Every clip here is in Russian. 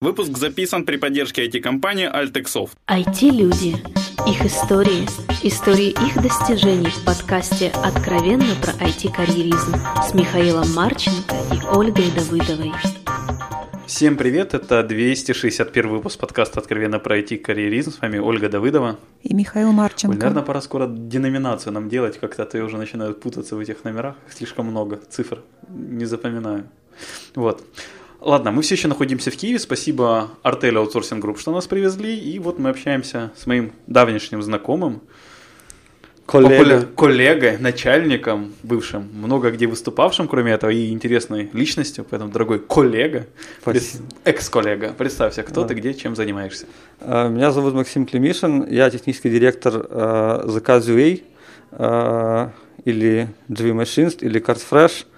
Выпуск записан при поддержке IT-компании Altexoft. IT-люди. Их истории. Истории их достижений в подкасте «Откровенно про IT-карьеризм» с Михаилом Марченко и Ольгой Давыдовой. Всем привет, это 261 выпуск подкаста «Откровенно про IT-карьеризм». С вами Ольга Давыдова. И Михаил Марченко. Оль, наверное, пора скоро деноминацию нам делать, как-то ты уже начинают путаться в этих номерах. Слишком много цифр, не запоминаю. Вот. Ладно, мы все еще находимся в Киеве. Спасибо Артель Outsourcing Group, что нас привезли. И вот мы общаемся с моим давнешним знакомым, коллега. коллегой, начальником, бывшим, много где выступавшим, кроме этого, и интересной личностью. Поэтому, дорогой коллега, экс-коллега, представься, кто да. ты, где, чем занимаешься. А, меня зовут Максим Климишин, я технический директор uh, The uh, или GV Machines, или CardFresh – Э,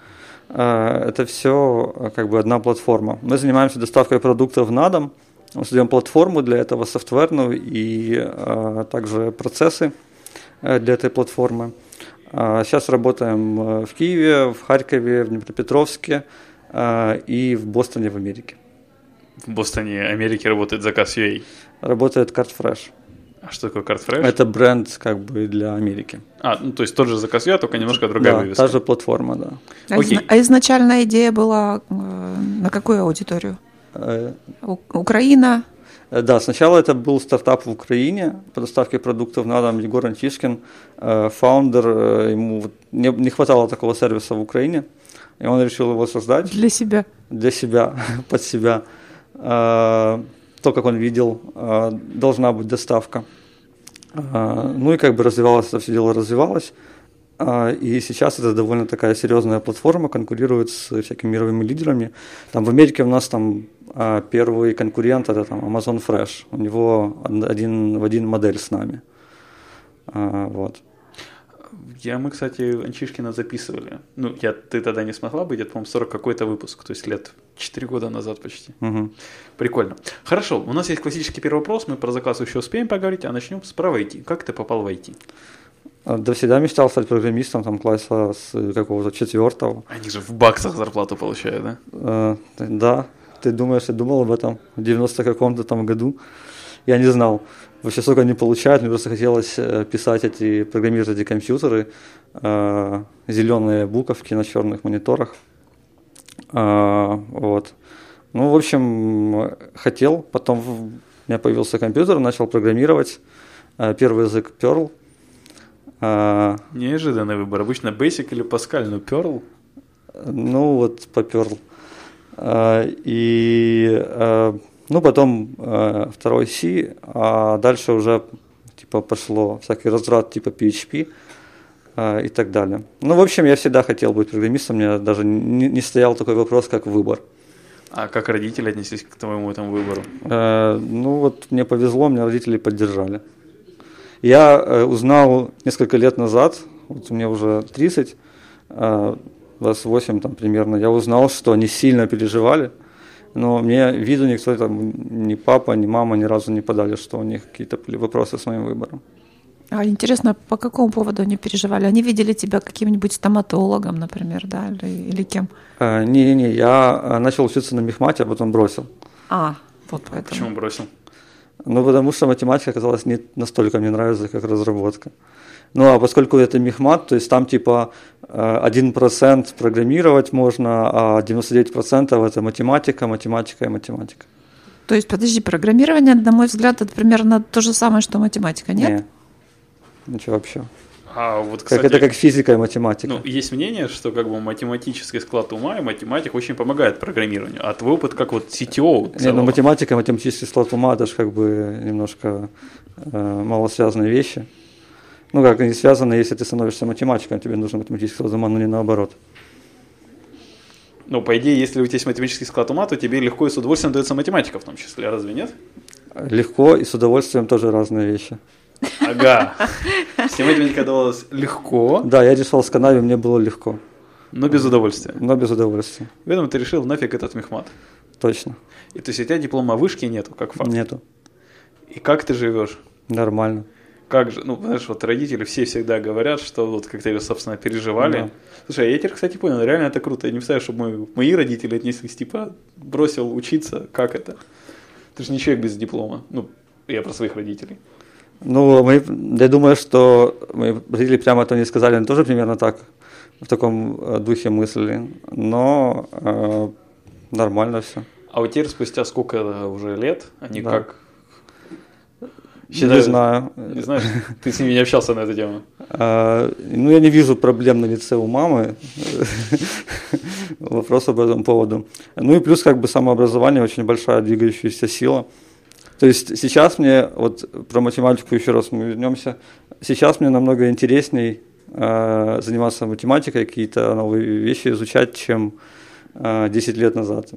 это все э, как бы одна платформа. Мы занимаемся доставкой продуктов на дом, мы создаем платформу для этого софтверную и а, также процессы для этой платформы. А сейчас работаем в Киеве, в Харькове, в Днепропетровске а, и в Бостоне в Америке. В Бостоне Америки работает заказ UA? Работает CardFresh. А что такое CardFresh? Это бренд как бы для Америки. А, ну то есть тот же заказ я, только немножко другая да, вывеска. та же платформа, да. А, Окей. а изначальная идея была э, на какую аудиторию? Э, Украина? Э, да, сначала это был стартап в Украине по доставке продуктов на дом. Егор Антишкин, фаундер, ему не, не хватало такого сервиса в Украине, и он решил его создать. Для себя? Для себя, под себя то, как он видел, а, должна быть доставка. А, ну и как бы развивалось это все дело, развивалось. А, и сейчас это довольно такая серьезная платформа, конкурирует с всякими мировыми лидерами. Там в Америке у нас там первый конкурент это там Amazon Fresh. У него один в один модель с нами. Вот. Я, мы, кстати, Анчишкина записывали. Ну, я, ты тогда не смогла быть, это, по-моему, 40 какой-то выпуск, то есть лет 4 года назад почти. Угу. Прикольно. Хорошо, у нас есть классический первый вопрос, мы про заказ еще успеем поговорить, а начнем с про IT. Как ты попал в IT? А, да всегда мечтал стать программистом, там, класса с какого-то четвертого. Они же в баксах зарплату получают, да? Э, да. Ты думаешь, я думал об этом в 90 каком-то там году. Я не знал вообще сколько они получают. Мне просто хотелось э, писать эти, программировать эти компьютеры, э, зеленые буковки на черных мониторах. Э, вот. Ну, в общем, хотел. Потом у меня появился компьютер, начал программировать. Э, первый язык Perl. Э, Неожиданный выбор. Обычно Basic или Pascal, но Perl? Ну, вот по Perl. Э, и ну, потом э, второй C, а дальше уже типа пошло всякий разрад типа PHP э, и так далее. Ну, в общем, я всегда хотел быть программистом, мне даже не, не стоял такой вопрос, как выбор. А как родители отнеслись к твоему этому выбору? Э, ну, вот мне повезло, меня родители поддержали. Я э, узнал несколько лет назад, вот мне уже 30, э, 28 там примерно, я узнал, что они сильно переживали, но мне виду никто, там, ни папа, ни мама ни разу не подали, что у них какие-то были вопросы с моим выбором. А интересно, по какому поводу они переживали? Они видели тебя каким-нибудь стоматологом, например, да, или, или кем? Э, я э, начал учиться на мехмате, а потом бросил. А, вот поэтому. Почему бросил? Ну, потому что математика оказалась не настолько мне нравится, как разработка. Ну, а поскольку это мехмат, то есть там типа 1% программировать можно, а 99% это математика, математика и математика. То есть, подожди, программирование, на мой взгляд, это примерно то же самое, что математика, нет? Нет, ничего вообще. А вот, кстати, как это как физика и математика. Ну, есть мнение, что как бы математический склад ума и математика очень помогает программированию. А твой опыт как вот CTO? Не, ну математика, математический склад ума, это же как бы немножко э, мало связанные вещи. Ну, как они связаны, если ты становишься математиком, тебе нужно математический склад ума, но не наоборот. Ну, по идее, если у тебя есть математический склад ума, то тебе легко и с удовольствием дается математика в том числе, разве нет? Легко и с удовольствием тоже разные вещи. Ага. Все математика давалась легко. Да, я решал с канаве, мне было легко. Но без удовольствия. Но без удовольствия. Поэтому ты решил нафиг этот мехмат. Точно. И то есть у тебя диплома вышки нету, как факт? Нету. И как ты живешь? Нормально как же, ну, знаешь, вот родители все всегда говорят, что вот как то собственно, переживали. Да. Слушай, а я теперь, кстати, понял, реально это круто. Я не представляю, чтобы мои, мои родители отнеслись, типа, бросил учиться, как это? Ты же не человек без диплома. Ну, я про своих родителей. Ну, мы, я думаю, что мои родители прямо это не сказали, они тоже примерно так, в таком э, духе мысли, но э, нормально все. А вот теперь спустя сколько уже лет они Да. как... Не знаю. Не знаешь, ты с ними не общался на эту тему. А, Ну, я не вижу проблем на лице у мамы. Вопрос об этом поводу. Ну и плюс как бы самообразование очень большая двигающаяся сила. То есть сейчас мне, вот про математику еще раз мы вернемся, сейчас мне намного интересней э, заниматься математикой, какие-то новые вещи изучать, чем э, 10 лет назад,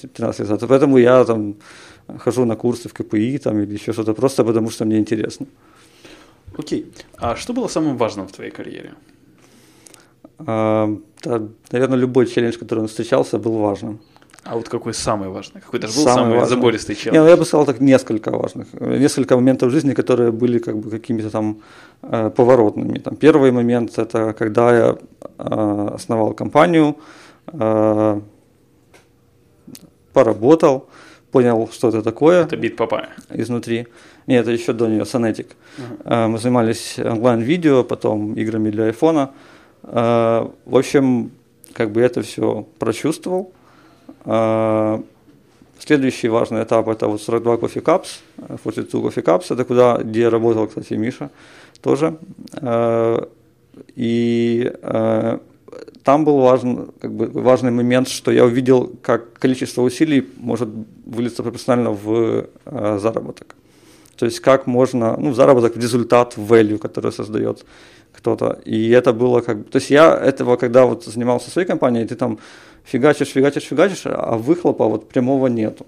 13 лет назад. Поэтому я там хожу на курсы в КПИ там, или еще что-то, просто потому что мне интересно. Окей. А что было самым важным в твоей карьере? А, да, наверное, любой челлендж, который он встречался, был важным. А вот какой самый важный? Какой-то же был Самый самый, важный. забористый Не, ну, челлендж? я бы сказал так, несколько важных. Несколько моментов жизни, которые были как бы какими-то там э, поворотными. Там, первый момент – это когда я э, основал компанию, э, поработал, понял, что это такое Это бит Папая. изнутри. Нет, это еще до нее, Sonetic. Э, Мы занимались онлайн-видео, потом играми для айфона. Э, В общем, как бы это все прочувствовал. Э, Следующий важный этап это вот 42 Coffee Cups, э, 42 Coffee Cups, это куда, где работал, кстати, Миша тоже. Э, И там был важен, как бы, важный момент, что я увидел, как количество усилий может вылиться пропорционально в э, заработок. То есть как можно, ну, заработок, результат, value, который создает кто-то. И это было как бы, то есть я этого, когда вот занимался своей компанией, ты там фигачишь, фигачишь, фигачишь, а выхлопа вот прямого нету.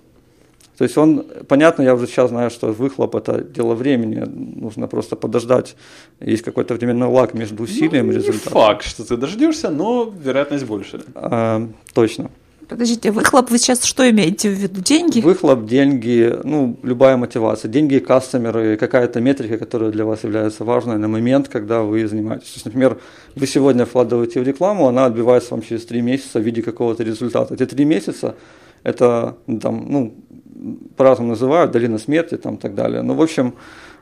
То есть он, понятно, я уже сейчас знаю, что выхлоп это дело времени, нужно просто подождать, есть какой-то временной лаг между усилием Ну, и не результатом. факт, что ты дождешься, но вероятность больше. А, точно. Подождите, выхлоп вы сейчас что имеете в виду? Деньги? Выхлоп, деньги, ну, любая мотивация. Деньги, кастомеры, какая-то метрика, которая для вас является важной на момент, когда вы занимаетесь. То есть, например, вы сегодня вкладываете в рекламу, она отбивается вам через три месяца в виде какого-то результата. Эти три месяца – это, ну, там, ну, по-разному называют, долина смерти там, и так далее. Ну, в общем,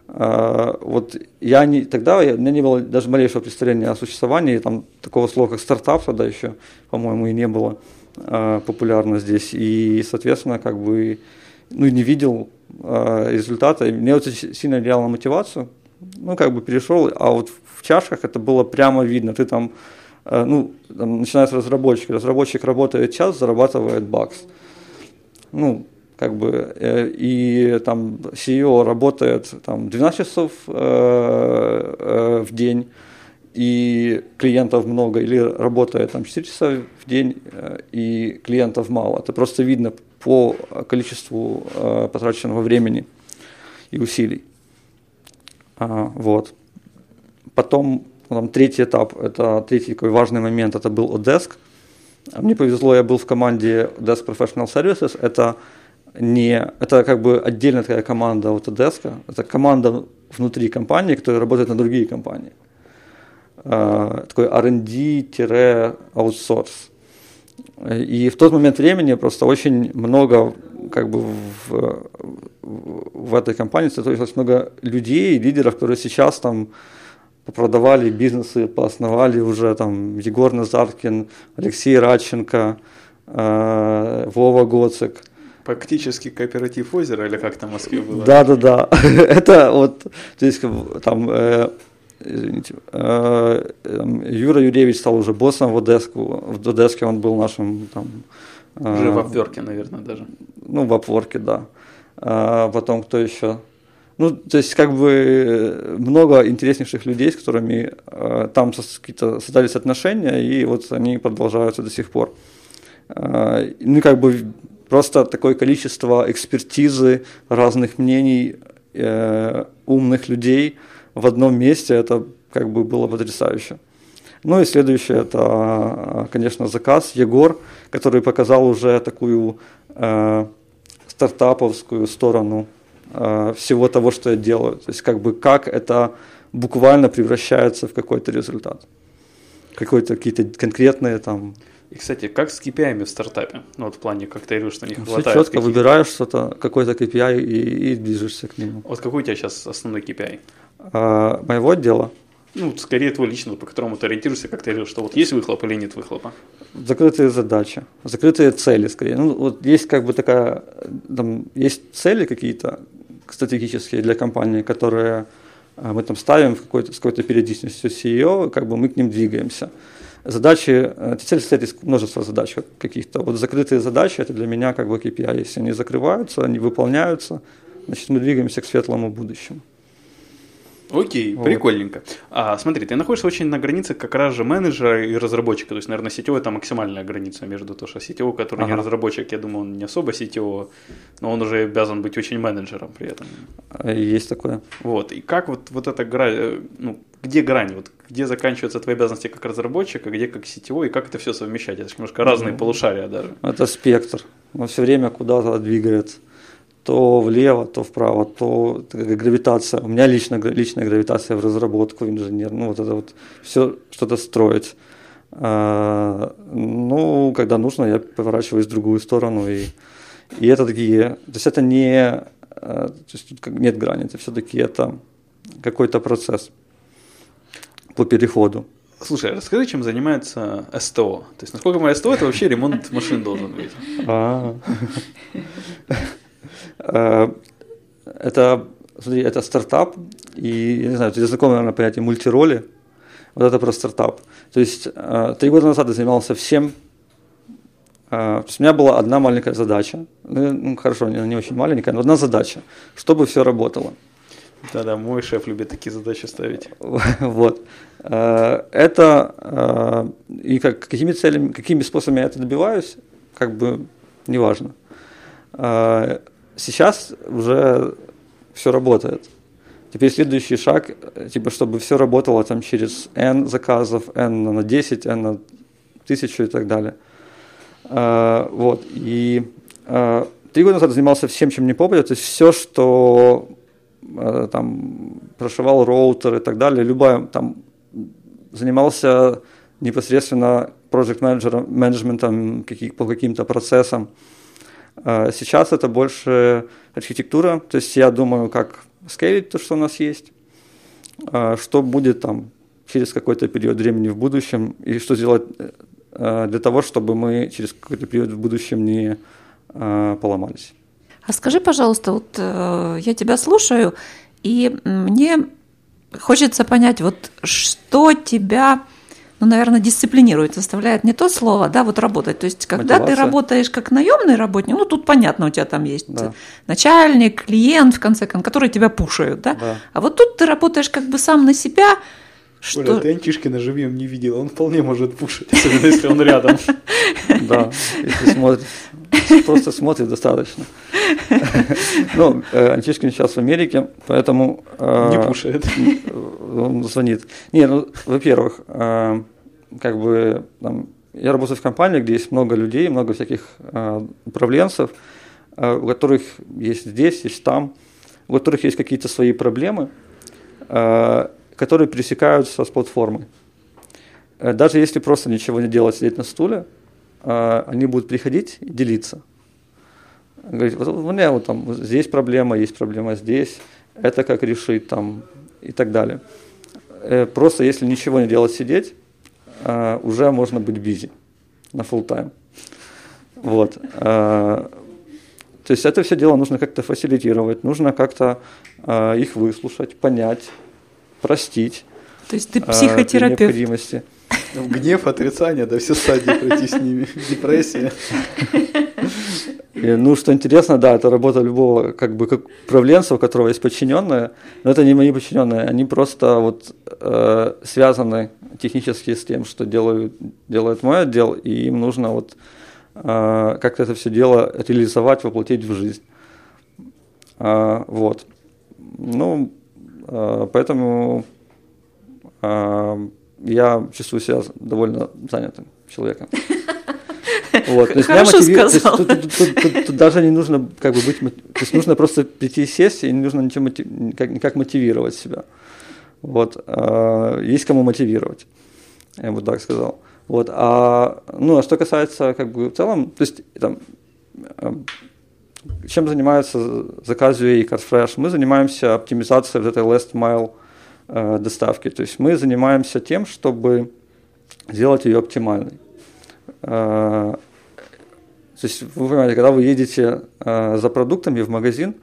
э, вот я не, тогда я, у меня не было даже малейшего представления о существовании там, такого слова, как стартап, тогда еще, по-моему, и не было э, популярно здесь. И, соответственно, как бы ну, не видел э, результата. И мне очень сильно влияло на мотивацию. Ну, как бы перешел, а вот в чашках это было прямо видно. Ты там, ну, там начинается разработчик. Разработчик работает час, зарабатывает бакс. Ну, как бы, э, и там CEO работает там 12 часов э, э, в день, и клиентов много, или работает там 4 часа в день, э, и клиентов мало. Это просто видно по количеству э, потраченного времени и усилий. А, вот. Потом там, третий этап, это третий такой важный момент, это был Odesk. Мне повезло, я был в команде Odesk Professional Services. Это не, это как бы отдельная такая команда от Odesk. Это команда внутри компании, которая работает на другие компании. А, Такой R&D-аутсорс. И в тот момент времени просто очень много как бы в, в этой компании сотрудничалось много людей, лидеров, которые сейчас там продавали бизнесы, поосновали уже там Егор Назаркин, Алексей Радченко, э, Вова Гоцик. Практически кооператив озера, или как там в Москве было? Да, да, да. Это вот, то есть как бы, там, э, извините, э, Юра Юрьевич стал уже боссом в Одеску. В Одеске он был нашим там. э, Уже в обверке, наверное, даже. Ну, в опорке, да. А потом кто еще? Ну, то есть, как бы э, много интереснейших людей, с которыми э, там какие-то создались отношения, и вот они продолжаются до сих пор. А, ну, как бы просто такое количество экспертизы, разных мнений, э, умных людей в одном месте, это как бы было потрясающе. Ну и следующее, это, конечно, заказ Егор, который показал уже такую э, стартаповскую сторону э, всего того, что я делаю. То есть как бы как это буквально превращается в какой-то результат. Какой-то какие-то конкретные там... И, кстати, как с KPI в стартапе? Ну, вот в плане, как ты говорил, что не Все хватает. четко каких- выбираешь что-то, какой-то KPI и, и движешься к нему. Вот какой у тебя сейчас основной KPI? А, моего отдела Ну, скорее твой личный, по которому ты ориентируешься, как ты говорил, что вот есть выхлоп или нет выхлопа. закрытые задачи, закрытые цели скорее. Ну, вот есть как бы такая, там, есть цели какие-то стратегические для компании, которые а, мы там ставим в какой-то, с какой-то периодичностью CEO, как бы мы к ним двигаемся. Задачи, э, эти цели состоят из множества задач как- каких-то. Вот закрытые задачи, это для меня как бы KPI. Если они закрываются, они выполняются, значит мы двигаемся к светлому будущему. Окей, Вот. прикольненько. А, смотри, ты находишься очень на границе как раз же менеджера и разработчика. То есть, наверное, сетевой это максимальная граница между то, что сетевой, который не Ага. разработчик, я думаю, он не особо сетевого, но он уже обязан быть очень менеджером при этом. И Есть такое. Вот. И как вот, вот эта грань, э, ну, где грань, вот, где заканчиваются твои обязанности как разработчика, где как сетевой, и как это все совмещать? Это же немножко разные полушария даже. Это спектр. Он все время куда-то двигает. То влево, то вправо, то гравитация. У меня лично, личная гравитация в разработку, в инженер. Ну, вот это вот все что-то строить. А, ну, когда нужно, я поворачиваюсь в другую сторону. И, и это такие... То есть это не... а, То есть тут нет грани, это все-таки это какой-то процесс по переходу. Слушай, расскажи, чем занимается СТО? То есть, насколько моя СТО, это вообще ремонт машин должен быть. А. Э, Это, смотри, это стартап, и, я не знаю, ты знаком, наверное, понятие мультироли. Вот это про стартап. То есть э, три года назад я занимался всем. Э, То есть у меня была одна маленькая задача. Ну, ну, хорошо, не, не очень маленькая, но одна задача, чтобы все работало. Да-да, мой шеф любит такие задачи ставить. Вот. Э, Это э, и как, какими целями, какими способами я это добиваюсь, как бы неважно. Э, Сейчас уже все работает. Теперь следующий шаг, типа, чтобы все работало там через N заказов, N на 10, N на 1000 и так далее. Вот. И три года назад занимался всем, чем не попадет, то есть все, что там прошивал роутер и так далее, любая там занимался непосредственно project менеджером менеджментом каких, по каким-то процессам. Э, Сейчас это больше архитектура, то есть я думаю, как скейлить то, что у нас есть, э, что будет там через какой-то период времени в будущем, и что сделать э, для того, чтобы мы через какой-то период в будущем не э, поломались. А скажи, пожалуйста, вот э, я тебя слушаю, и мне хочется понять, вот что тебя, ну, наверное, дисциплинирует, заставляет не то слово, да, вот работать. То есть, когда ты Мотивация. работаешь как наемный работник, ну, тут понятно, у тебя там есть Да. начальник, клиент, в конце концов, которые тебя пушают, да? Да. А вот тут ты работаешь как бы сам на себя, что... Оля, ты Антишкина живьем не видел, он вполне может пушить, особенно если он рядом. Да, если смотрит, просто смотрит достаточно. Ну, э, Антишкин сейчас в Америке, поэтому... э, Не пушает. Он звонит. Не, ну, во-первых, э, как бы там, я работаю в компании, где есть много людей, много всяких э, управленцев, э, у которых есть здесь, есть там, у которых есть какие-то свои проблемы, э, которые пересекаются с платформой. Э, Даже если просто ничего не делать, сидеть на стуле, э, они будут приходить и делиться. Говорить, вот у меня вот там вот здесь проблема, есть проблема здесь, это как решить там и так далее. Э, Просто если ничего не делать, сидеть, э, уже можно быть бизи на full time. Вот. Э, То есть это все дело нужно как-то фасилитировать, нужно как-то их выслушать, понять, простить. То есть ты э, при психотерапевт. Гнев, отрицание, да, все стадии пройти с ними. Депрессия. И, ну, что интересно, да, это работа любого как бы как управленца, у которого есть подчиненные, но это не мои подчиненные, они просто вот э, связаны технически с тем, что делают, делает мой отдел, и им нужно вот э, как-то это все дело реализовать, воплотить в жизнь. А, вот. Ну, э, поэтому э, я чувствую себя довольно занятым человеком. Вот, то есть Хорошо мотиви- то есть сказал. тут, тут- тут- тут- тут даже не нужно как бы быть, то есть нужно просто прийти и сесть, и не нужно ничего мотив- никак, никак мотивировать себя. Вот, а, есть кому мотивировать, я бы так сказал. Вот, а, ну, а что касается, как бы, в целом, то есть, там, э, чем занимается Заказывай и CarFresh? Мы занимаемся оптимизацией вот этой last mile доставки. То есть мы занимаемся тем, чтобы сделать ее оптимальной. Э, то есть вы понимаете, когда вы едете э, за продуктами в магазин,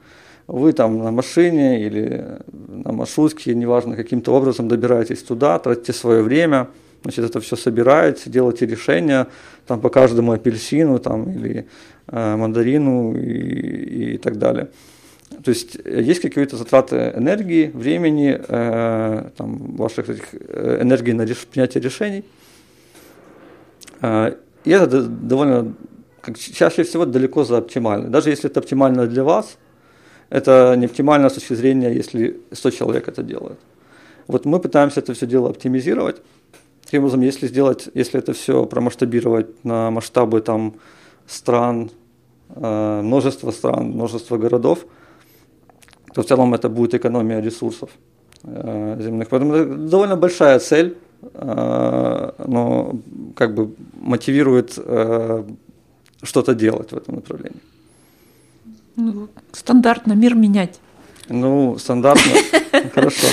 вы там на машине или на маршрутке, неважно, каким-то образом добираетесь туда, тратите свое время, значит, это все собираете, делаете решения там, по каждому апельсину там, или э, мандарину и, и так далее. То есть есть какие-то затраты энергии, времени, э, там, ваших этих, э, энергии на реш, принятие решений. Э, и это довольно, как, чаще всего далеко за оптимально. Даже если это оптимально для вас, это не оптимально с точки зрения, если 100 человек это делает. Вот мы пытаемся это все дело оптимизировать. Таким образом, если сделать, если это все промасштабировать на масштабы там стран, э, множество стран, множество городов, то в целом это будет экономия ресурсов э, земных. Поэтому это довольно большая цель, э, но как бы мотивирует что-то делать в этом направлении. Ну, стандартно мир менять. Ну, стандартно. Хорошо.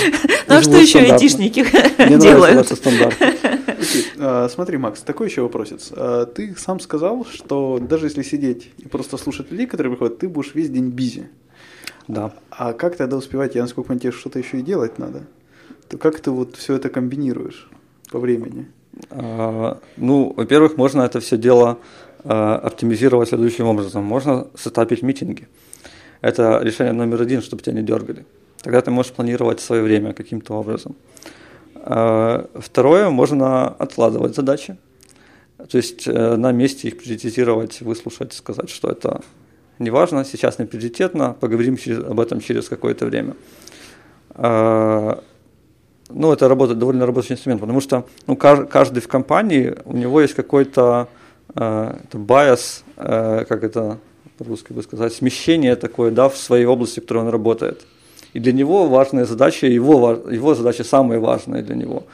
Ну, а что еще айтишники делают? стандарт. Смотри, Макс, такой еще вопросец. Ты сам сказал, что даже если сидеть и просто слушать людей, которые приходят, ты будешь весь день бизи. Да. А как тогда успевать? Я насколько понимаю, тебе что-то еще и делать надо. То как ты вот все это комбинируешь по времени? Ну, во-первых, можно это все дело оптимизировать следующим образом. Можно сетапить митинги. Это решение номер один, чтобы тебя не дергали. Тогда ты можешь планировать свое время каким-то образом. А, второе, можно откладывать задачи. То есть э, на месте их приоритизировать, выслушать, сказать, что это не важно, сейчас не приоритетно, поговорим через, об этом через какое-то время. А, ну, это работает, довольно рабочий инструмент, потому что ну, каждый в компании, у него есть какой-то э, bias, э, как это по-русски бы сказать, смещение такое, да, в своей области, в которой он работает. И для него важная задача, его, его задача самая важная для него.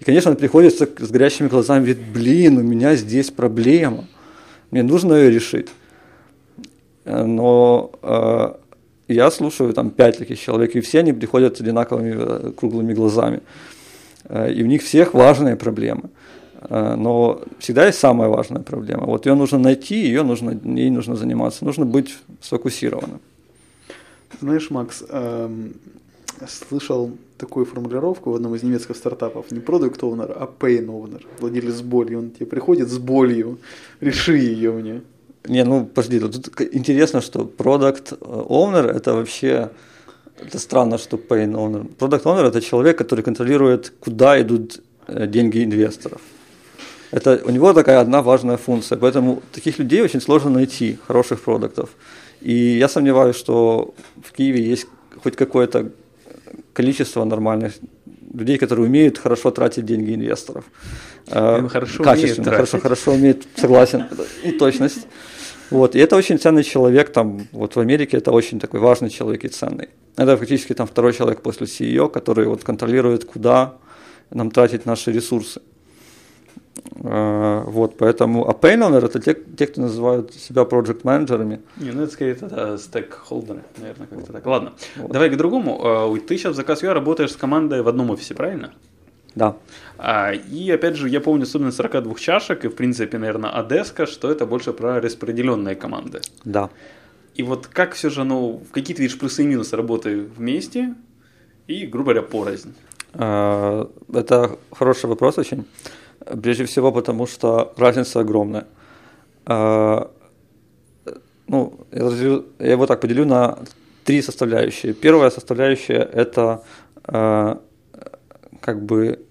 И, конечно, он приходится с горящими глазами, говорит, блин, у меня здесь проблема, мне нужно ее решить. Но э, я слушаю там пять таких человек, и все они приходят с одинаковыми э, круглыми глазами. Э, и у них всех важные проблемы. Э, но всегда есть самая важная проблема. Вот ее нужно найти, ее нужно, ей нужно заниматься, нужно быть сфокусированным. Знаешь, Макс, эм, слышал такую формулировку в одном из немецких стартапов. Не product owner, а pain owner. Владелец боли. Он тебе приходит с болью. Реши ее мне. Не, ну подожди, тут интересно, что product owner это вообще это странно, что pain owner. Product owner это человек, который контролирует, куда идут э, деньги инвесторов. Это, у него такая одна важная функция, поэтому таких людей очень сложно найти, хороших продуктов. И я сомневаюсь, что в Киеве есть хоть какое-то количество нормальных людей, которые умеют хорошо тратить деньги инвесторов. Э, хорошо Качественно, умеют хорошо, хорошо умеют, согласен, и точность. Вот, и это очень ценный человек, там, вот в Америке это очень такой важный человек и ценный. Это фактически там второй человек после CEO, который вот контролирует, куда нам тратить наши ресурсы. Э, вот, поэтому, а Painowner это те, те, кто называют себя проект менеджерами Не, ну это скорее это стейкхолдеры, наверное, как-то так. Ладно, вот. давай к другому. Э, ты сейчас в заказ работаешь с командой в одном офисе, правильно? Да. А, и опять же, я помню особенность 42 чашек, и в принципе, наверное, Одеска, что это больше про распределенные команды. Да. И вот как все же, ну, какие ты видишь плюсы и минусы работы вместе и, грубо говоря, порознь? Э, это хороший вопрос очень. Прежде всего потому, что разница огромная. А, ну, я его так поделю на три составляющие. Первая составляющая – это а, как бы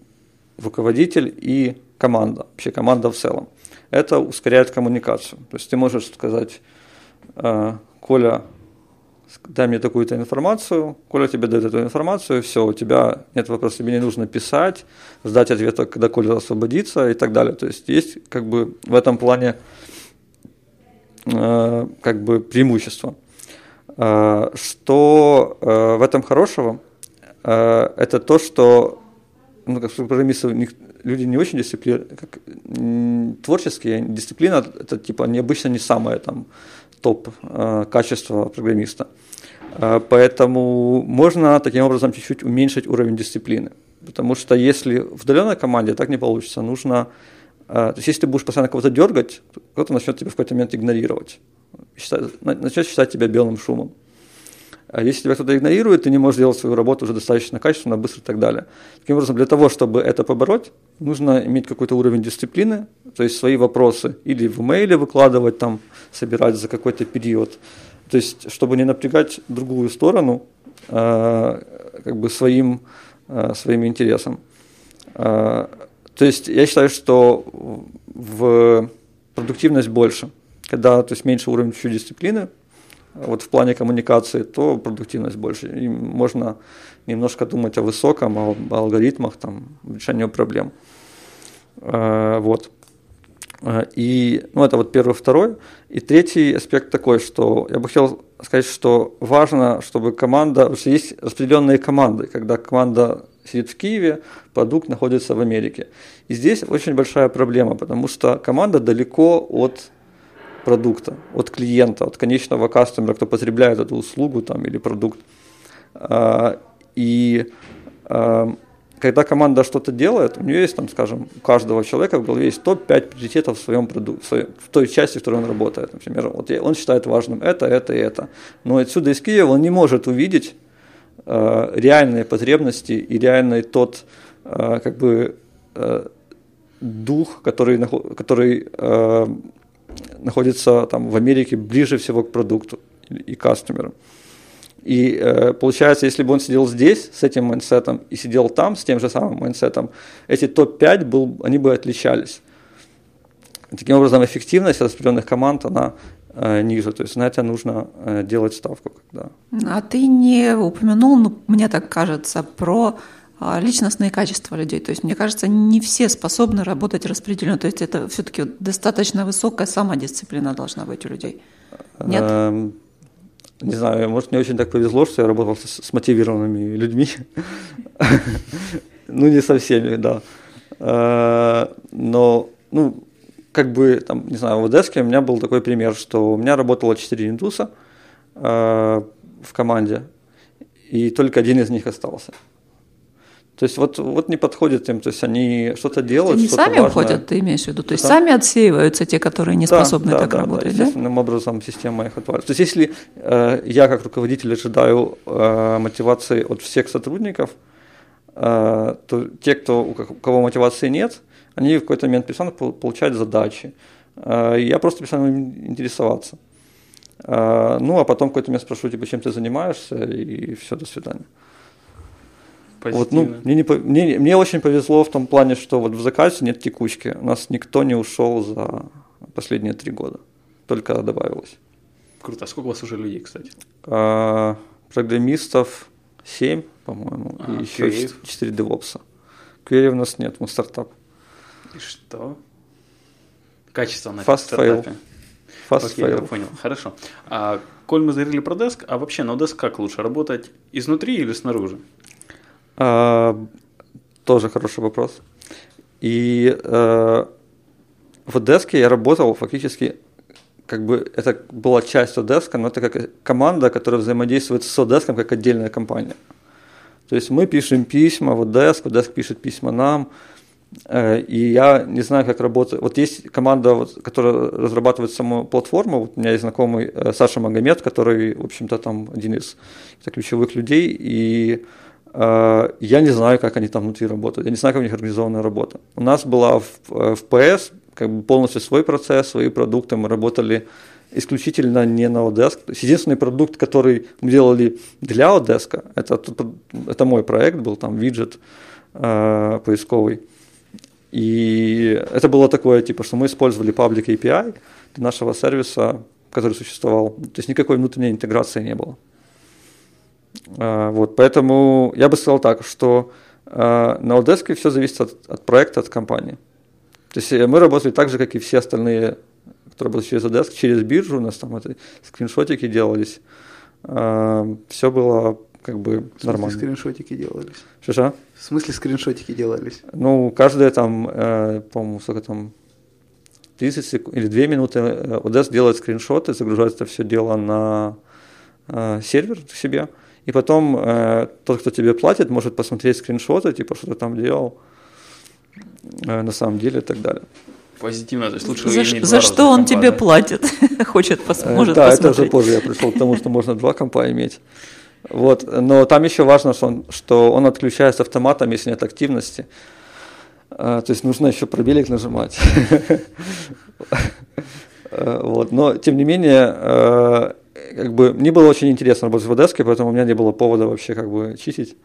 руководитель и команда, вообще команда в целом. Это ускоряет коммуникацию. То есть ты можешь сказать, а, Коля, дай мне такую-то информацию, Коля тебе дает эту информацию, все, у тебя нет вопроса, тебе не нужно писать, ждать ответа, когда Коля освободится и так далее. То есть есть как бы в этом плане э, как бы преимущество. Э, что э, в этом хорошего? Э, это то, что ну, как программисты, люди не очень дисциплинированные, как, творческие, дисциплина это типа необычно не самое там топ э, качество программиста. Э, поэтому можно таким образом чуть-чуть уменьшить уровень дисциплины. Потому что если в удаленной команде так не получится, нужно... Э, то есть если ты будешь постоянно кого-то дергать, кто-то начнет тебя в какой-то момент игнорировать. Считать, начнет считать тебя белым шумом. А если тебя кто-то игнорирует, ты не можешь делать свою работу уже достаточно качественно, быстро и так далее. Таким образом, для того, чтобы это побороть, нужно иметь какой-то уровень дисциплины, то есть свои вопросы или в имейле выкладывать, там, собирать за какой-то период. То есть, чтобы не напрягать другую сторону э, как бы своим, э, своим интересом. Э, то есть, я считаю, что в продуктивность больше, когда то есть, меньше уровень чуть дисциплины, вот в плане коммуникации, то продуктивность больше. И можно немножко думать о высоком, о, алгоритмах, там, решении проблем. Э, вот. Э, и, ну, это вот первый, второй. И третий аспект такой, что я бы хотел сказать, что важно, чтобы команда, потому что есть распределенные команды, когда команда сидит в Киеве, продукт находится в Америке. И здесь очень большая проблема, потому что команда далеко от продукта, от клиента, от конечного кастомера, кто потребляет эту услугу там, или продукт. А, и а, когда команда что-то делает, у нее есть, там, скажем, у каждого человека в голове есть топ-5 приоритетов в своем продукте, в той части, в которой он работает. Например, вот он считает важным это, это и это. Но отсюда из Киева он не может увидеть э, реальные потребности и реальный тот э, как бы э, дух, который, который э, находится там в Америке ближе всего к продукту и кастомеру. И э, получается, если бы он сидел здесь с этим майнсетом и сидел там с тем же самым майнсетом, эти топ-5 был, они бы отличались. Таким образом, эффективность распределенных команд, она э, ниже. То есть на это нужно э, делать ставку. Когда... А ты не упомянул, ну, мне так кажется, про личностные качества людей. То есть, мне кажется, не все способны работать распределенно. То есть, это все-таки достаточно высокая самодисциплина должна быть у людей. Нет? Эм, не знаю, может, мне очень так повезло, что я работал с, с мотивированными людьми. Ну, не со всеми, да. Э, но, ну, как бы, там, не знаю, в Одеске у меня был такой пример, что у меня работало 4 индуса э, в команде, и только один из них остался. То есть вот, вот не подходит им, то есть они что-то делают. Они что-то сами важное. уходят, ты имеешь в виду? То есть да. сами отсеиваются те, которые не способны да, так да, работать, да? Естественным образом система их отваливает. То есть если э, я как руководитель ожидаю э, мотивации от всех сотрудников, э, то те, кто, у кого мотивации нет, они в какой-то момент перестанут получать задачи. Э, я просто перестану интересоваться. Э, ну, а потом в какой-то момент спрошу, типа, чем ты занимаешься, и все, до свидания. Вот, ну, мне, не, мне, мне очень повезло в том плане, что вот в заказе нет текучки. У нас никто не ушел за последние три года. Только добавилось. Круто. А сколько у вас уже людей, кстати? А, программистов 7, по-моему, а, и еще QA? 4 девопса. QA у нас нет, мы стартап. И что? Качество на Fast стартапе. Fail. Fast Окей, fail. я понял. Хорошо. А, коль мы заговорили про деск, а вообще на деск как лучше, работать изнутри или снаружи? А, тоже хороший вопрос. И э, в деске я работал фактически, как бы это была часть Одеска, но это как команда, которая взаимодействует с Одеском как отдельная компания. То есть мы пишем письма в Одеск, Одеск пишет письма нам, э, и я не знаю, как работает. Вот есть команда, которая разрабатывает саму платформу. Вот у меня есть знакомый э, Саша Магомед, который, в общем-то, там один из ключевых людей. И я не знаю, как они там внутри работают, я не знаю, как у них организована работа. У нас была в, э, в PS как бы полностью свой процесс, свои продукты, мы работали исключительно не на Odesk. То есть единственный продукт, который мы делали для Odesk, это, это мой проект был, там виджет э, поисковый. И это было такое, типа, что мы использовали Public API для нашего сервиса, который существовал. То есть никакой внутренней интеграции не было. А, вот, поэтому я бы сказал так, что а, на Odesk все зависит от, от проекта, от компании. То есть э, мы работали так же, как и все остальные, которые работают через Odesk, через биржу, у нас там это скриншотики делались. А, все было как бы В смысле, нормально. скриншотики делались? Что-что? В смысле скриншотики делались? Ну, каждые там, э, по-моему, сколько там, 30 секунд или 2 минуты э, ODS делает скриншоты, загружает это все дело на э, сервер к себе, и потом э, тот, кто тебе платит, может посмотреть скриншоты, типа, что ты там делал э, на самом деле и так далее. Позитивно, то есть лучше За, ш- за что он компа, тебе платит? Хочет, пос- Э, может да, это уже посмотреть. позже я пришел к тому, что можно два компа иметь. Вот. Но там еще важно, что он, что он отключается автоматом, если нет активности. А, То есть нужно еще пробелик нажимать. Э, Вот. Но, тем не менее, э, как бы, мне было очень интересно работать в Одеске, поэтому у меня не было повода вообще как бы читить.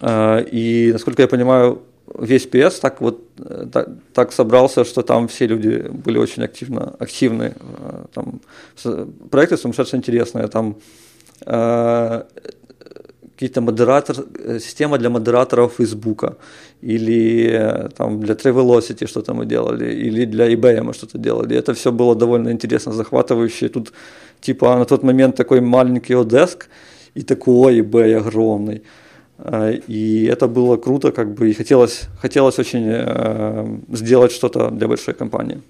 Э, И, насколько я понимаю, весь PS так вот э, так, так собрался, что там все люди были очень активно, активны. Э, Там проекты сумасшедше интересные. Там э, какие-то модератор, э, система для модераторов Фейсбука, или э, там для Travelocity что-то мы делали, или для eBay мы что-то делали. Это все было довольно интересно, захватывающе. Тут типа на тот момент такой маленький Odesk и такой eBay огромный. Э, И это было круто, как бы, и хотелось, хотелось очень э, сделать что-то для большой компании.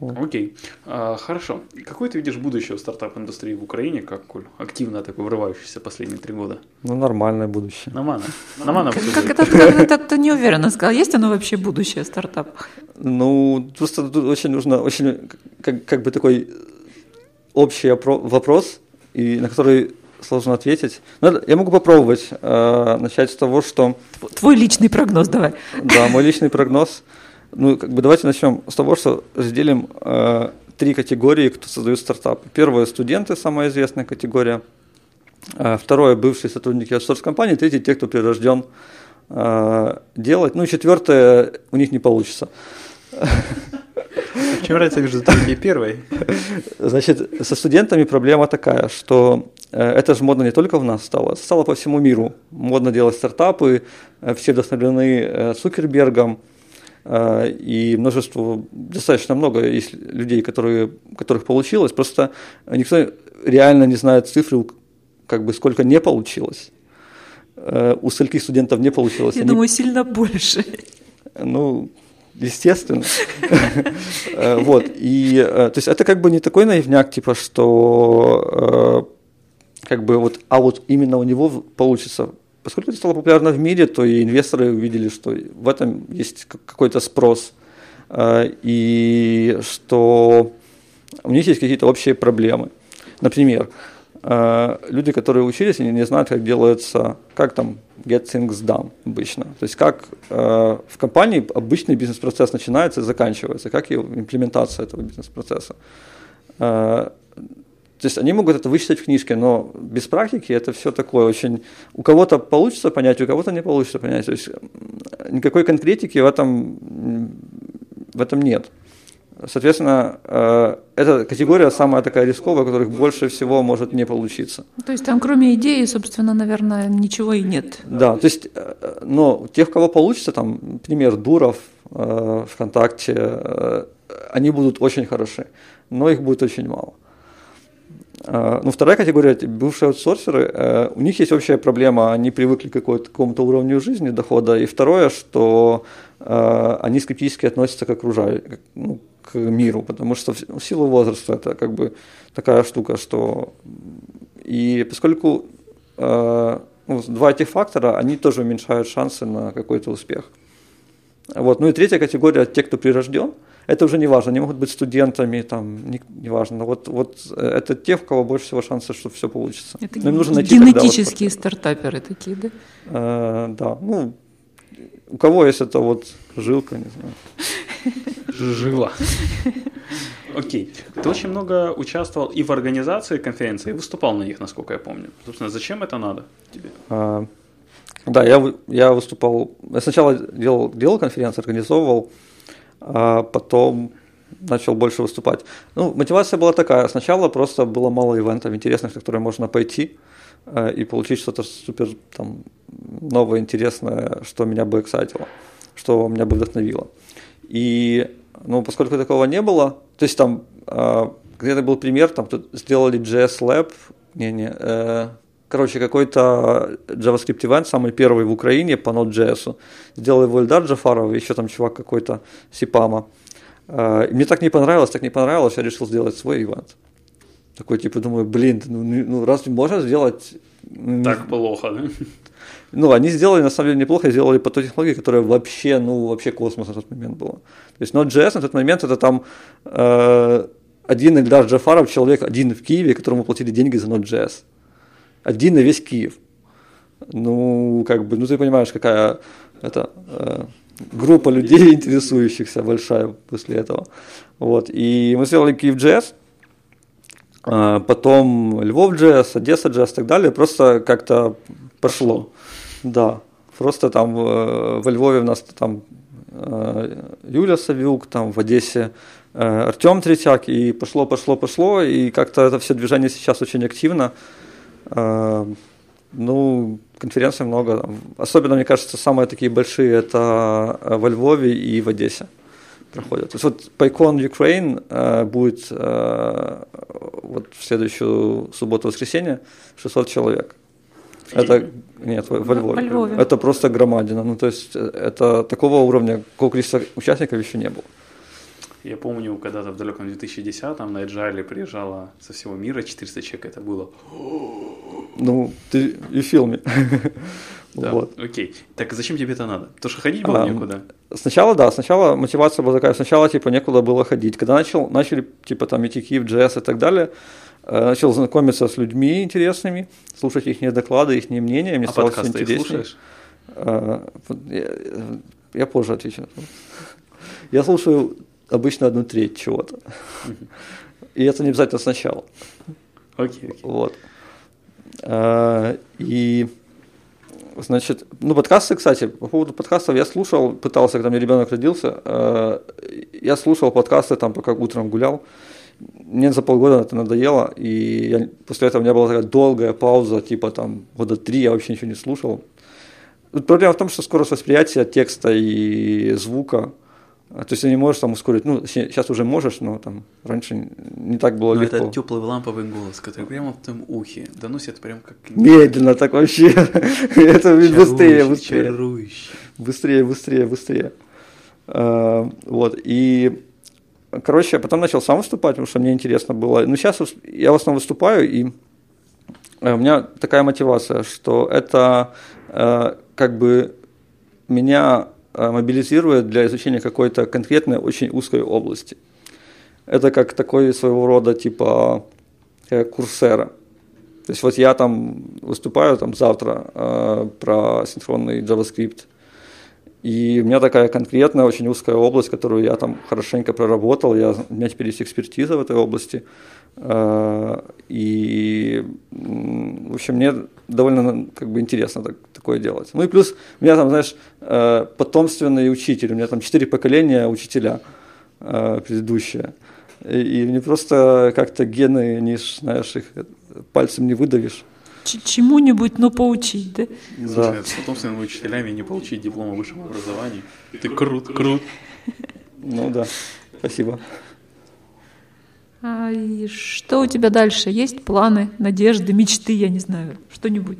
Окей, А, хорошо. Какое ты видишь будущее в стартап-индустрии в Украине, как Коль, активно такой вырывающийся последние три года? Ну, нормальное будущее. Нормально. Нормально. Как, это как это ты не уверенно сказал? Есть оно вообще будущее стартапа? Ну, просто тут очень нужно, очень, как, как бы такой общий опро- вопрос, и на который сложно ответить. Надо, я могу попробовать э, начать с того, что, Тв- Твой личный прогноз давай. да, мой личный прогноз. Ну, как бы давайте начнем с того, что разделим э, три категории, кто создает стартапы. Первое – студенты, самая известная категория. Э, Второе – бывшие сотрудники аутсорс-компании. Третье – те, кто прирожден э, делать. Ну и четвертое – у них не получится. В чем разница между третьей и первой? Значит, со студентами проблема такая, что э, это же модно не только в нас стало, стало по всему миру. Модно делать стартапы, э, все вдохновлены Цукербергом, и множество, достаточно много есть людей, которые, которых получилось, просто никто реально не знает цифры, как бы сколько не получилось. Э, У скольких студентов не получилось. Я Они- думаю, сильно больше. ну, естественно. Э, Вот. И, то есть, это как бы не такой наивняк, типа, что как бы вот, а вот именно у него получится. Поскольку это стало популярно в мире, то и инвесторы увидели, что в этом есть какой-то спрос, э, и что у них есть какие-то общие проблемы. Например, э, люди, которые учились, они не знают, как делается, как там get things done обычно. То есть как э, в компании обычный бизнес-процесс начинается и заканчивается, как его имплементация этого бизнес-процесса. То есть они могут это вычитать в книжке, но без практики это все такое очень... У кого-то получится понять, у кого-то не получится понять. То есть никакой конкретики в этом, в этом нет. Соответственно, э, эта категория самая такая рисковая, у которых больше всего может не получиться. То есть там кроме идеи, собственно, наверное, ничего и нет. Да, то есть, э, но тех, кого получится, там, пример Дуров, э, ВКонтакте, э, они будут очень хороши, но их будет очень мало. Э, Ну, вторая категория, бывшие аутсорсеры, э, у них есть общая проблема, они привыкли к какому-то уровню жизни, дохода, и второе, что э, они скептически относятся к окружающему, ну, к миру, потому что в силу возраста это как бы такая штука, что и поскольку э, ну, два этих фактора, они тоже уменьшают шансы на какой-то успех. Вот. Ну и третья категория, те, кто прирожден, это уже не важно, они могут быть студентами, там, не, не важно, но вот, вот э, это те, у кого больше всего шансов, что все получится. Это Но им нужно найти тогда вот генетические стартаперы такие, да? Э, да, ну, у кого есть это вот жилка, не знаю. Жила. Окей. Ты очень много участвовал и в организации конференции, и выступал на них, насколько я помню. Собственно, зачем это надо тебе? А, Да, я, я выступал, я сначала делал, делал конференции, организовывал, а потом начал больше выступать. Ну, мотивация была такая, сначала просто было мало ивентов интересных, на которые можно пойти э, и получить что-то супер там, новое, интересное, что меня бы эксайтило, что меня бы вдохновило. И, ну, поскольку такого не было, то есть там, э, где-то был пример, там тут сделали JS Lab, Не-не. Э, короче, какой-то JavaScript event, самый первый в Украине по Node.js. Сделал его Эльдар Джафаров, еще там чувак какой-то, Сипама. Э, мне так не понравилось, так не понравилось, я решил сделать свой ивент. Такой, типа, думаю, блин, ну, ну разве можно сделать... Так плохо, да? Ну, они сделали, на самом деле, неплохо, сделали по той технологии, которая вообще, ну, вообще космос на тот момент была. То есть Node.js на тот момент это там э, один Ильдар Джафаров, человек один в Киеве, которому платили деньги за Node.js. Один на весь Киев. Ну, как бы, ну ты понимаешь, какая это э, группа людей, интересующихся большая после этого. Вот. И мы сделали Киев.js, э, потом Львов.js, Одесса.js и так далее. Просто как-то пошло. Да. Просто там э, во Львове у нас там э, Юля Савюк, там в Одессе Э, Артем Третьяк, и пошло, пошло, пошло, и как-то это все движение сейчас очень активно. Э, ну, конференций много. Особенно, мне кажется, самые такие большие это э, во Львове и в Одессе проходят. То есть вот PyCon Ukraine будет вот в следующую субботу-воскресенье 600 человек. Это нет, во, во Львове. Во Львове. Это просто громадина. Ну, то есть это такого уровня, какого количества участников еще не было. Я помню, когда-то в далеком 2010-м на Agile приезжало со всего мира 400 человек, это было... Ну, ты и в фильме. Да, вот. окей. Так зачем тебе это надо? Потому что ходить было а, некуда. Сначала, да, сначала мотивация была такая, сначала, типа, некуда было ходить. Когда начал, начали, типа, там, идти Киев, JS и так далее, э, начал знакомиться с людьми интересными, слушать их доклады, их мнения, мне а стало все интереснее. слушаешь? Э, я, я позже отвечу. Я слушаю обычно одну треть чего-то. И это не обязательно сначала. Окей. Okay, okay. Вот. А, и Значит, ну, подкасты, кстати, по поводу подкастов я слушал, пытался, когда мне ребенок родился, э, я слушал подкасты там, пока утром гулял. Мне за полгода это надоело, и я, после этого у меня была такая долгая пауза, типа там года три, я вообще ничего не слушал. Тут проблема в том, что скорость восприятия текста и звука – а, то есть ты не можешь там ускорить, ну, сейчас уже можешь, но там раньше не так было но легко. это теплый ламповый голос, который прямо в твоем ухе доносит прям как... Медленно так вообще. это быстрее, быстрее. Быстрее, быстрее, быстрее. А, вот, и, короче, я потом начал сам выступать, потому что мне интересно было. Ну, сейчас я в основном выступаю, и э, у меня такая мотивация, что это э, как бы меня мобилизирует для изучения какой-то конкретной, очень узкой области. Это как такой своего рода типа э, курсера. То есть вот я там выступаю там завтра э, про синхронный JavaScript, и у меня такая конкретная, очень узкая область, которую я там хорошенько проработал, я, у меня теперь есть экспертиза в этой области, э, и, в общем, мне довольно как бы интересно так, такое делать. Ну и плюс у меня там, знаешь, э, потомственный учитель, у меня там четыре поколения учителя э, предыдущие. И, и мне просто как-то гены, не знаешь, их пальцем не выдавишь. Чему-нибудь, но поучить, да? Да. С потомственными учителями не получить диплом о высшем образовании. Ты крут, крут. Ну да, спасибо. А и что у тебя дальше? Есть планы, надежды, мечты, я не знаю, что-нибудь?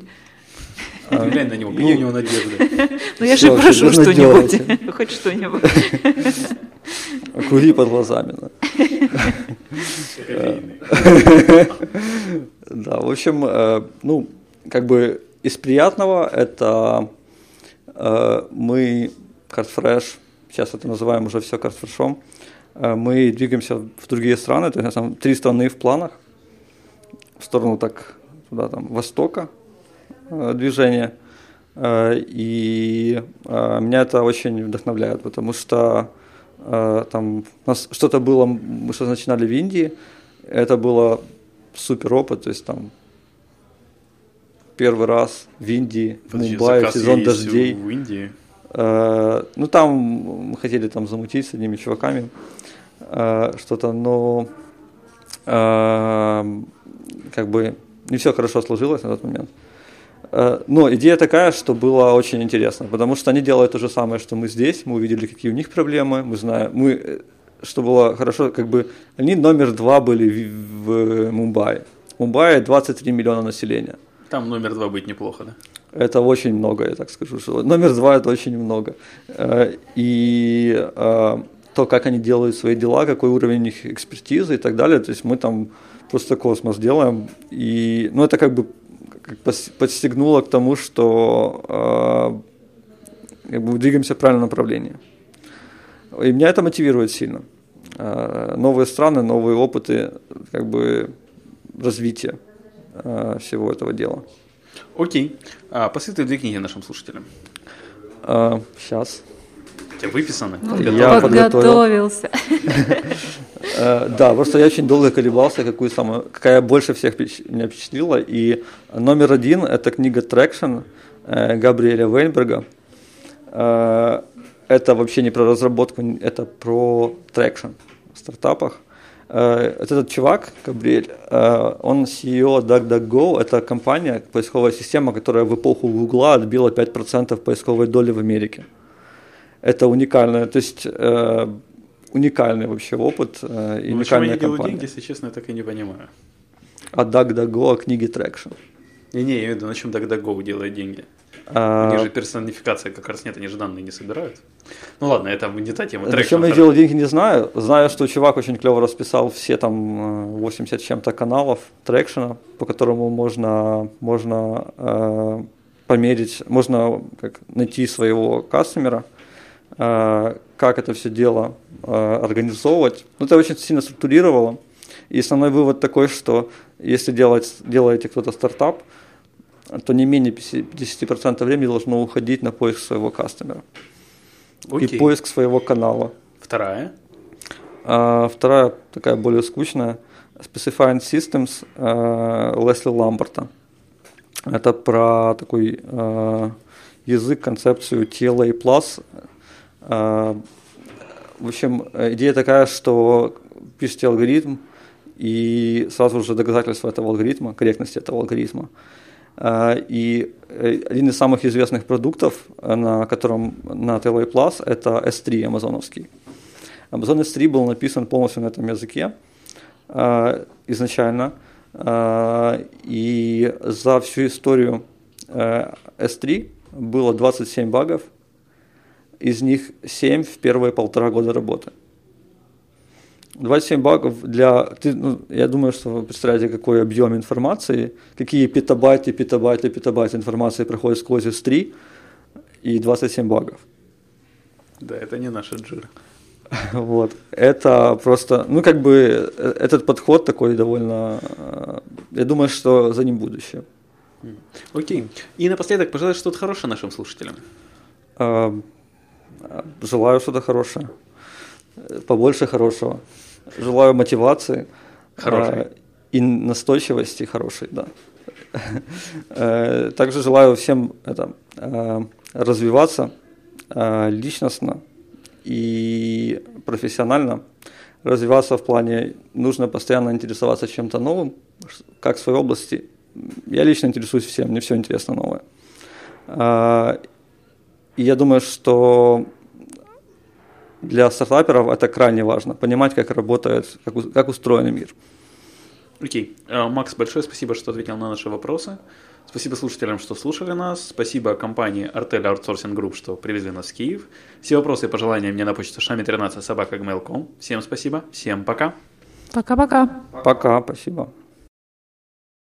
А, глянь на него, какие у него надежды. Ну я же прошу что-нибудь, хоть что-нибудь. Кури под глазами. Да, в общем, э, ну, как бы из приятного это э, мы CardFresh, сейчас это называем уже все CardFreshом, Э, мы двигаемся в другие страны, то есть там три страны в планах, в сторону так туда там востока э, движения. Э, и меня это очень вдохновляет, потому что там у нас что-то было, мы что начинали в Индии, это было супер опыт, то есть там первый раз в Индии, в Мумбаи, сезон дождей. В Индии? Ну там мы хотели там замутить с одними чуваками, Э, что-то, но э, как бы не все хорошо сложилось на тот момент. Э, но идея такая, что было очень интересно, потому что они делают то же самое, что мы здесь, мы увидели, какие у них проблемы, мы знаем, мы, что было хорошо, как бы они номер два были в, в Мумбаи. В Мумбаи 23 миллиона населения. Там номер два быть неплохо, да? Это очень много, я так скажу. Что номер два это очень много. Э, и э, то, как они делают свои дела, какой уровень их экспертизы и так далее. То есть мы там просто космос делаем. И, ну, это как бы как подстегнуло к тому, что э, как бы двигаемся в правильном направлении. И меня это мотивирует сильно. Новые страны, новые опыты, как бы развитие всего этого дела. Окей. А, посоветуй две книги нашим слушателям. А, сейчас. У тебя выписаны? Я подготовился. Э, да, просто я очень долго колебался, какую самую, какая больше всех меня впечатлила. И номер один – это книга «Traction» э, Габриэля Вейнберга. Это вообще не про разработку, это про traction в стартапах. Э, этот чувак, Габриэль, э, он CEO DuckDuckGo, это компания, поисковая система, которая в эпоху Гугла отбила 5% поисковой доли в Америке. Это уникальное, то есть э, уникальный вообще опыт, и ну, уникальная они делают деньги, если честно, я так и не понимаю. А DuckDuckGo, о книге Traction. Не-не, я имею в виду, на чем DuckDuckGo делает деньги. А... У них же персонификация как раз нет, они же данные не собирают. Ну ладно, это не та тема. Зачем я делал деньги, не знаю. Знаю, что чувак очень клево расписал все там 80 э, чем-то каналов трекшена, по которому можно, можно э, померить, можно как, найти своего кастомера, э, как это все дело э, организовывать. Ну, это очень сильно структурировало. И основной вывод такой, что если делать, делаете кто-то стартап, то не менее 50% времени должно уходить на поиск своего кастомера. Окей. И поиск своего канала. Вторая? А, вторая, такая более скучная, Specifying Systems а, Лесли Ламберта. Это про такой а, язык, концепцию TLA+. А, в общем, идея такая, что пишете алгоритм, и сразу же доказательство этого алгоритма, корректности этого алгоритма – а, и э, один из самых известных продуктов, э, на котором на TLA Plus, это S3 амазоновский. Amazon S3 был написан полностью на этом языке а, изначально. А, и за всю историю S3 э, было 27 багов, из них 7 в первые полтора года работы. 27 багов для... Ты, ну, я думаю, что вы представляете, какой объем информации, какие петабайты, петабайты, петабайты информации проходят сквозь S3 и 27 багов. Да, это не наша джира. Вот. Это просто, ну, как бы, э, этот подход такой довольно, э, я думаю, что за ним будущее. Окей. И напоследок, пожелай что-то хорошее нашим слушателям. Желаю что-то хорошее. Побольше хорошего. Желаю мотивации. Хорошей. Э, и настойчивости хорошей, да. Э, также желаю всем это, э, развиваться личностно и профессионально. Развиваться в плане, нужно постоянно интересоваться чем-то новым, как в своей области. Я лично интересуюсь всем, мне все интересно новое. И я думаю, что для стартаперов это крайне важно, понимать, как работает, как, как устроен мир. Окей. Okay. Макс, большое спасибо, что ответил на наши вопросы. Спасибо слушателям, что слушали нас. Спасибо компании Artel Outsourcing Group, что привезли нас в Киев. Все вопросы и пожелания мне на почту шами 13 собака Всем спасибо. Всем пока. Пока-пока. Пока, спасибо.